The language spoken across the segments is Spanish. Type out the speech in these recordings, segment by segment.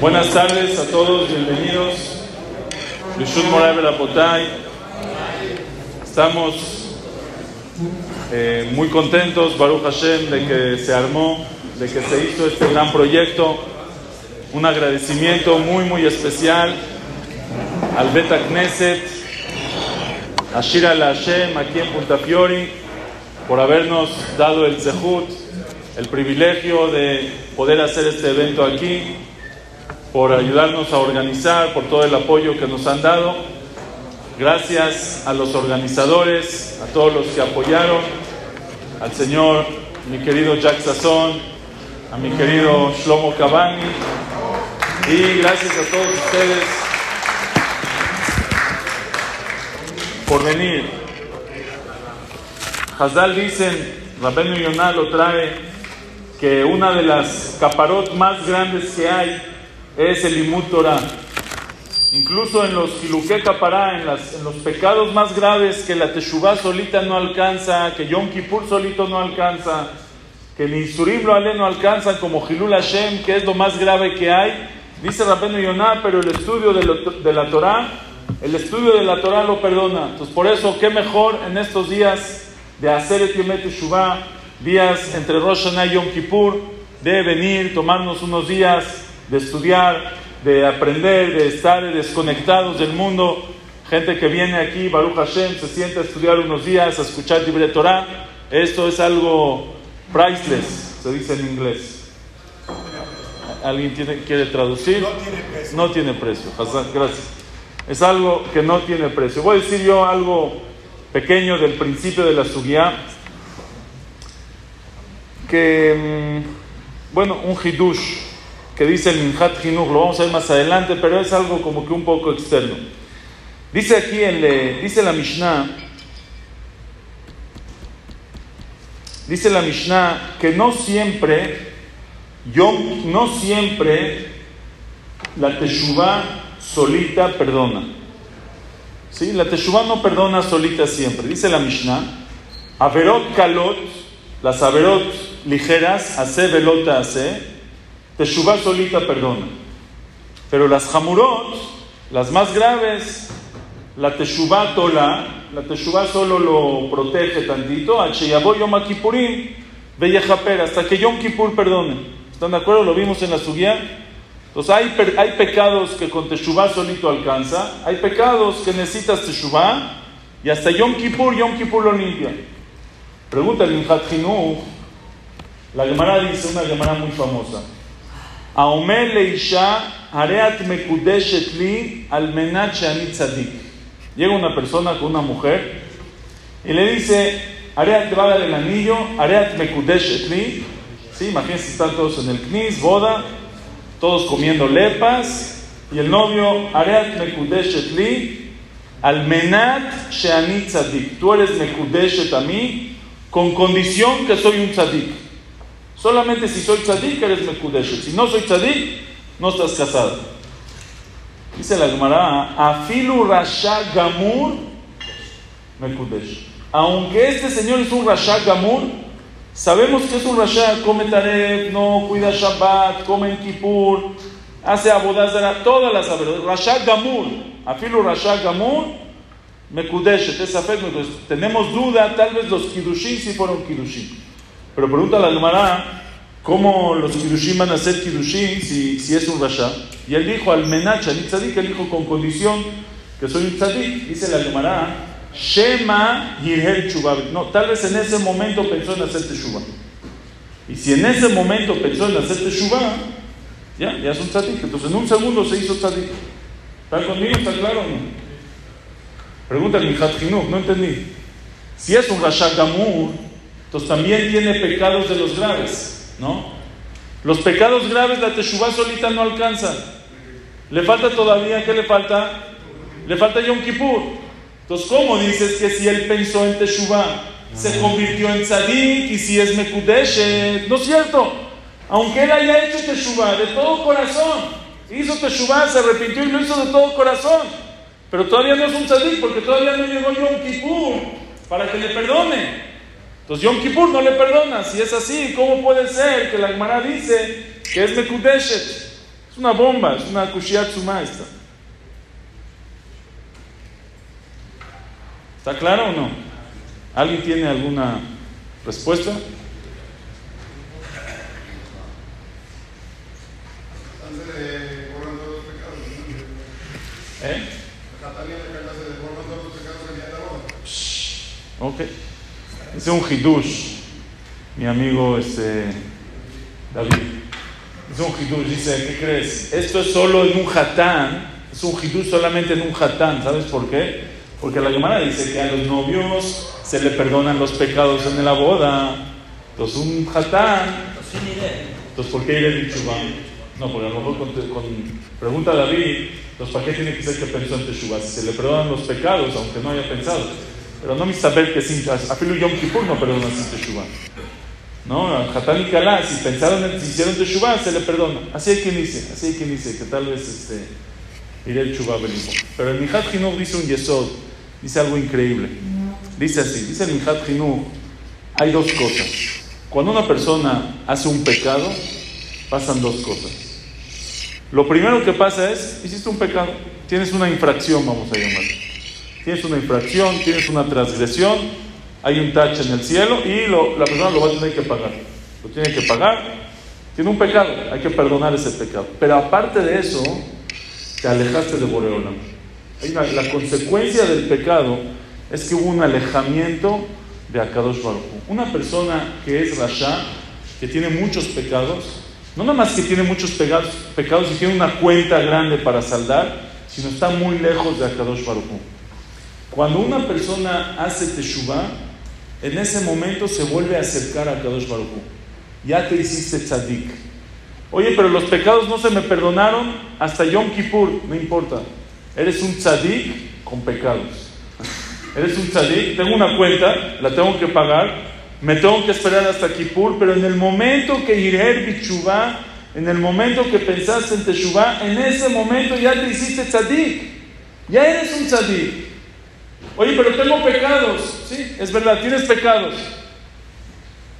Buenas tardes a todos, bienvenidos. Estamos eh, muy contentos, Baruch Hashem, de que se armó, de que se hizo este gran proyecto. Un agradecimiento muy, muy especial al Beta Knesset, a Shira Hashem, aquí en Punta Fiori, por habernos dado el zehut, el privilegio de poder hacer este evento aquí por ayudarnos a organizar, por todo el apoyo que nos han dado. Gracias a los organizadores, a todos los que apoyaron, al señor, mi querido Jack Sazón, a mi querido Shlomo Cavani y gracias a todos ustedes por venir. Hazal dicen, Rabenu Yonah lo trae, que una de las caparot más grandes que hay es el Limut Torah. Incluso en los Hiluke Kapará, en, los pecados más graves que la Teshuvah solita no alcanza, que Yom Kippur solito no alcanza, que el Insurim lo Ale no alcanza, como Hilul Hashem, que es lo más grave que hay, dice Rabenu Yonah, pero el estudio de, lo, de la Torah, el estudio de la Torah lo perdona. Entonces, por eso, qué mejor en estos días de hacer el Yomet Teshuvah, días entre Rosh Hashanah y Yom Kippur, de venir, tomarnos unos días de estudiar, de aprender, de estar desconectados del mundo. Gente que viene aquí, Baruch Hashem, se sienta a estudiar unos días, a escuchar Libre Torah. Esto es algo priceless, se dice en inglés. ¿Alguien tiene, quiere traducir? No tiene precio. No tiene precio. Hassan, gracias. Es algo que no tiene precio. Voy a decir yo algo pequeño del principio de la subía. Que, mm, bueno, un hidush que dice el Minhat Hinuch, lo vamos a ver más adelante, pero es algo como que un poco externo. Dice aquí, el, dice la Mishnah, dice la Mishnah que no siempre, yo, no siempre la Teshuvah solita perdona. ¿Sí? La Teshuvah no perdona solita siempre. Dice la Mishnah, Averot Kalot, las Averot ligeras, hace velota hace, Teshuvah solita perdona. Pero las Hamurot, las más graves, la Teshuvah tola, la Teshuvah solo lo protege tantito, Yom Kippurim, Beyejaper, hasta que Yom Kippur perdone. ¿Están de acuerdo? Lo vimos en la Sugia. Entonces hay, hay pecados que con Teshuvah solito alcanza, hay pecados que necesitas Teshuvah, y hasta Yom Kippur, Yom Kippur lo limpia. Pregunta el Imhat la Gemara dice, una Gemara muy famosa. האומר לאישה, הרי את מקודשת לי על מנת שאני צדיק. Llega una persona con una mujer y le dice, Areat te va a dar el anillo, Areat mekudeshet li. Sí, imagínense, están todos en el knis, boda, todos comiendo lepas, y el novio, Areat mekudeshet li, al menat sheani tzadik. Tú eres mekudeshet a mí, con condición que soy un tzadik. Solamente si soy tzadik eres mekudeshet. Si no soy tzadik, no estás casado. Dice la Gemara, afilu rasha gamur mekudesh. Aunque este señor es un rasha gamur, sabemos que es un rasha, come taref, no cuida Shabbat, come en Kippur, hace abodazara, todas las abodazara. Rasha gamur, afilu rasha gamur mekudesh. Es Tenemos duda, tal vez los kidushin sí fueron kidushin. Pero pregunta la Gemara, ¿cómo los Kirushim van a ser Kirushim si, si es un Rasha? Y él dijo, al Menach, al Tzadik, él dijo con condición que soy un Tzadik. Dice la Gemara, Shema Yirhel Chubavit. No, tal vez en ese momento pensó en hacer Teshuvah. Y si en ese momento pensó en hacer Teshuvah, ya, ya es un Tzadik. Entonces en un segundo se hizo Tzadik. ¿Está conmigo? ¿Está claro o no? Pregunta el Mijat no entendí. Si es un Rasha Gamur, entonces también tiene pecados de los graves, ¿no? Los pecados graves la Teshuvah solita no alcanza. Le falta todavía, ¿qué le falta? Le falta Yom Kippur. Entonces, ¿cómo dices que si él pensó en Teshuvah, se convirtió en Tzadik y si es Mekudeshet? No es cierto. Aunque él haya hecho Teshuvah de todo corazón, hizo Teshuvah, se arrepintió y lo hizo de todo corazón. Pero todavía no es un Tzadik porque todavía no llegó Yom Kippur para que le perdone. Entonces Yom Kippur no le perdona. Si es así, ¿cómo puede ser que la Gemara dice que es Mekudeshet? Es una bomba, es una kushiatsuma esta. ¿Está claro o no? ¿Alguien tiene alguna respuesta? ¿Eh? Ok. Es un hidush, mi amigo este, David. Es un hidush, dice, ¿qué crees? Esto es solo en un hatán, es un hidush solamente en un hatán, ¿sabes por qué? Porque la Gemara dice que a los novios se le perdonan los pecados en la boda. Entonces un hatán, entonces ¿por qué iré Teshuvah? No, porque a lo mejor con, pregunta a David, entonces ¿para qué tiene que ser que pensó en Teshuvah? Si se le perdonan los pecados, aunque no haya pensado. Pero no saber que sin, a Yom Kippur no perdonan sin Teshuvah. ¿No? A Hatán y Kalá, si pensaron, si hicieron Teshuvah, se le perdona. Así hay quien dice, así hay quien dice, que tal vez este, iré el Teshuvah Pero el Mijat Hinuch dice un Yesod, dice algo increíble. Dice así, dice el Mijat Hinuch, hay dos cosas. Cuando una persona hace un pecado, pasan dos cosas. Lo primero que pasa es, hiciste un pecado, tienes una infracción, vamos a llamarlo. Tienes una infracción, tienes una transgresión, hay un tache en el cielo y la persona lo va a tener que pagar. Lo tiene que pagar, tiene un pecado, hay que perdonar ese pecado. Pero aparte de eso, te alejaste de Boreola. La consecuencia del pecado es que hubo un alejamiento de Akadosh Baruch Una persona que es Rasha, que tiene muchos pecados, no nada más que tiene muchos pecados, pecados y tiene una cuenta grande para saldar, sino está muy lejos de Akadosh Baruch cuando una persona hace teshuvah, en ese momento se vuelve a acercar a Kadosh Baruch Ya te hiciste tzadik. Oye, pero los pecados no se me perdonaron hasta Yom Kippur, no importa. Eres un tzadik con pecados. Eres un tzadik, tengo una cuenta, la tengo que pagar, me tengo que esperar hasta Kippur, pero en el momento que iré bichuvá, en el momento que pensaste en teshuvah, en ese momento ya te hiciste tzadik. Ya eres un tzadik. Oye, pero tengo pecados. Sí, es verdad, tienes pecados.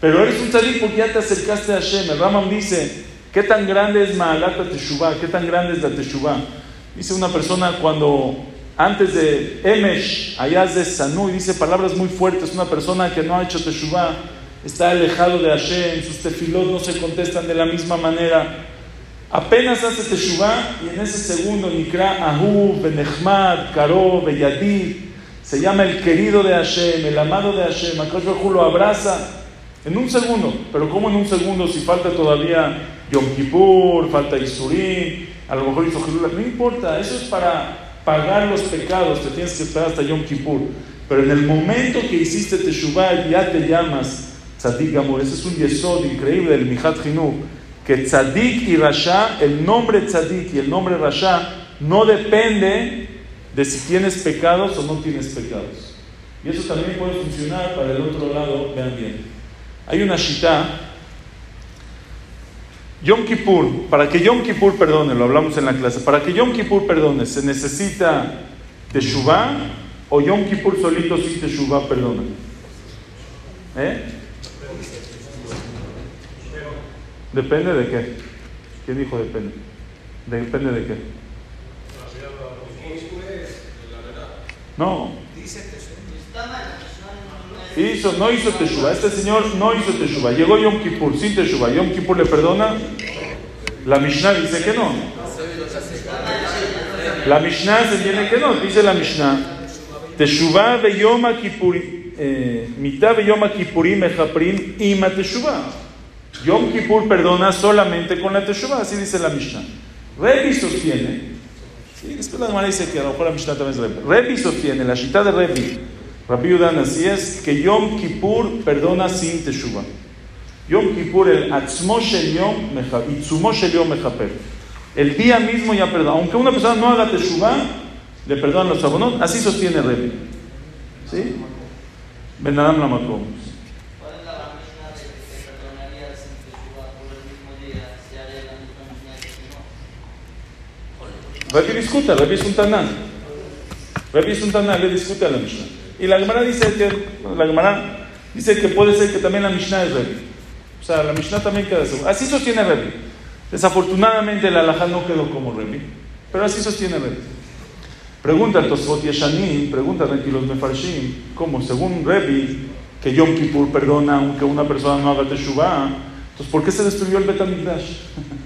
Pero eres un tzadik porque ya te acercaste a Hashem. El dice, ¿qué tan grande es Ma'alata Teshuvah? ¿Qué tan grande es la Teshuvah? Dice una persona cuando antes de Emesh, allá de Sanú, dice palabras muy fuertes, una persona que no ha hecho Teshuvah, está alejado de Hashem, sus tefilot no se contestan de la misma manera. Apenas hace Teshuvah y en ese segundo, Nikra Ahu, Benechmad, Karo, Beyadid, se llama el querido de Hashem, el amado de Hashem. Akash lo abraza en un segundo. Pero ¿cómo en un segundo si falta todavía Yom Kippur, falta Isurim, a lo mejor hizo No importa, eso es para pagar los pecados. Te tienes que esperar hasta Yom Kippur. Pero en el momento que hiciste Teshuvah ya te llamas Tzadik Amor. Ese es un yesod increíble del Mihat Hinu. Que Tzadik y Rasha, el nombre Tzadik y el nombre Rasha no depende de si tienes pecados o no tienes pecados. Y eso también puede funcionar para el otro lado, vean bien. Hay una shita, Yom Kippur, para que Yom Kippur perdone, lo hablamos en la clase, para que Yom Kippur perdone, ¿se necesita Teshuvah o Yom Kippur solito sin Teshuvah perdona? ¿Eh? Depende de qué. ¿Quién dijo depende? Depende de qué. No. Hizo, no hizo Teshuvah. Este señor no hizo Teshuvah. Llegó Yom Kippur sin Teshuvah. Yom Kippur le perdona. La Mishnah dice que no. La Mishnah se tiene que no. Dice la Mishnah. Teshuvah ve Yom Kippur. Eh, mitad de Yom Kippurim mejaprim ima Teshuvah. Yom Kippur perdona solamente con la Teshuvah. Así dice la Mishnah. Revi sostiene después la Gemara dice que a lo mejor la Mishnah también es Rebi. Rebi sostiene, la Shita de Rebi, Rabbi Udan así es, que Yom Kippur perdona sin Teshuvah. Yom Kippur, el Atzmo Shel Yom, Itzumo Shel Yom Mechaper. El día mismo ya perdona. Aunque una persona no haga Teshuvah, le perdonan los abonot. Así sostiene Rebi. ¿Sí? Benadam la Rabbi discuta, Rabbi es un taná. Rabbi es un taná, le discute a la Mishnah. Y la Gemara dice que, la Gemara dice que puede ser que también la Mishnah es Rabbi. O sea, la Mishnah también queda segura. Así sostiene Rabbi. Desafortunadamente el alajá no quedó como Rebi, pero así sostiene Rebi. Pregunta Tosfot Yeshanim, pregunta los Mefarshim, ¿cómo? Según Rebi, que Yom Kippur perdona aunque una persona no haga Teshuvah, entonces ¿por qué se destruyó el Betamigdash?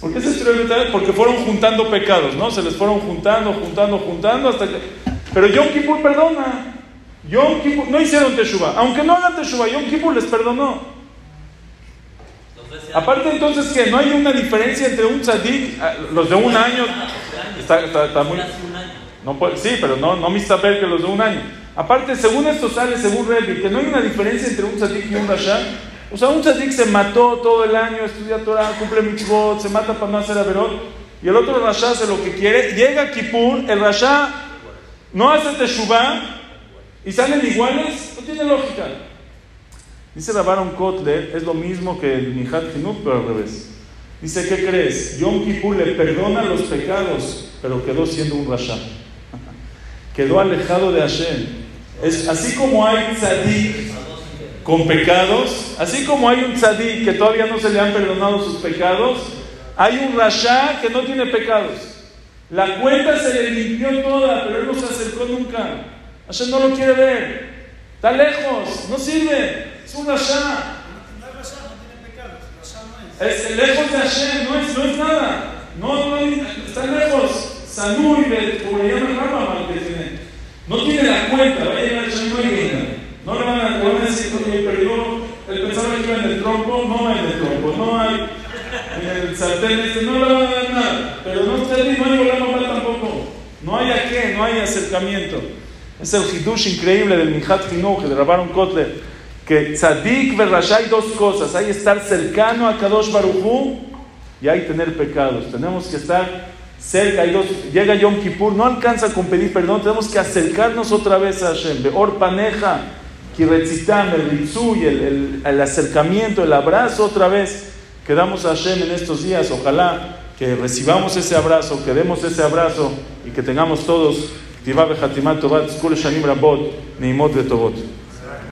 ¿Por qué se destruyó? Porque fueron juntando pecados, ¿no? Se les fueron juntando, juntando, juntando hasta que... Pero Yom Kippur perdona. Yom Kippur, no hicieron Teshuvah. Aunque no hagan Teshuvah, Yom Kippur les perdonó. Aparte entonces que no hay una diferencia entre un tzadik, ah, los de un año, está, muy... Sí, pero no, no me saber que los de un año. Aparte, según esto sale, según Revi, que no hay una diferencia entre un tzadik y un rasha. O sea, un tzadik se mató todo el año, estudia Torah, cumple mitzvot, se mata para no hacer averot, y el otro rasha hace lo que quiere. Llega a Kippur, el rasha no hace teshuvah y salen iguales, no tiene lógica. Dice Rabaron Kotler, es lo mismo que el Mihat Hinut, pero al revés. Dice, ¿qué crees? Yom Kippur le perdona los pecados, pero quedó siendo un rasha. quedó alejado de Hashem. Es, así como hay tzadik con pecados, así como hay un tzadik que todavía no se le han perdonado sus pecados, hay un rasha que no tiene pecados. La cuenta se le limpió toda, pero él no se acercó nunca. Hashem no lo quiere ver. Está lejos, no sirve. Es un rasha. Es lejos de Hashem, no es, no es nada. No, no está lejos. Sanui, como le llaman Rama, que tiene. No tiene la cuenta, va a llegar Hashem, no hay No le van a, le van a decir, oye, perdió, él pensaba que iba en el trompo, no hay el trompo, no hay en el sartén este, no le van a nada. Pero no está ahí, no hay Rama tampoco. No hay a qué, no hay acercamiento. Es el hidush increíble del Mihat Hinuch, de Rabbaron Kotler que tzadik verrasha hay dos cosas, hay estar cercano a Kadosh Baruchu y hay tener pecados. Tenemos que estar cerca, hay dos, llega Yom Kippur, no alcanza con pedir perdón, tenemos que acercarnos otra vez a Hashem. Beor paneja, kiretzitam, el ritzuy, el, el, acercamiento, el abrazo otra vez que damos a Hashem en estos días. Ojalá que recibamos ese abrazo, que demos ese abrazo y que tengamos todos.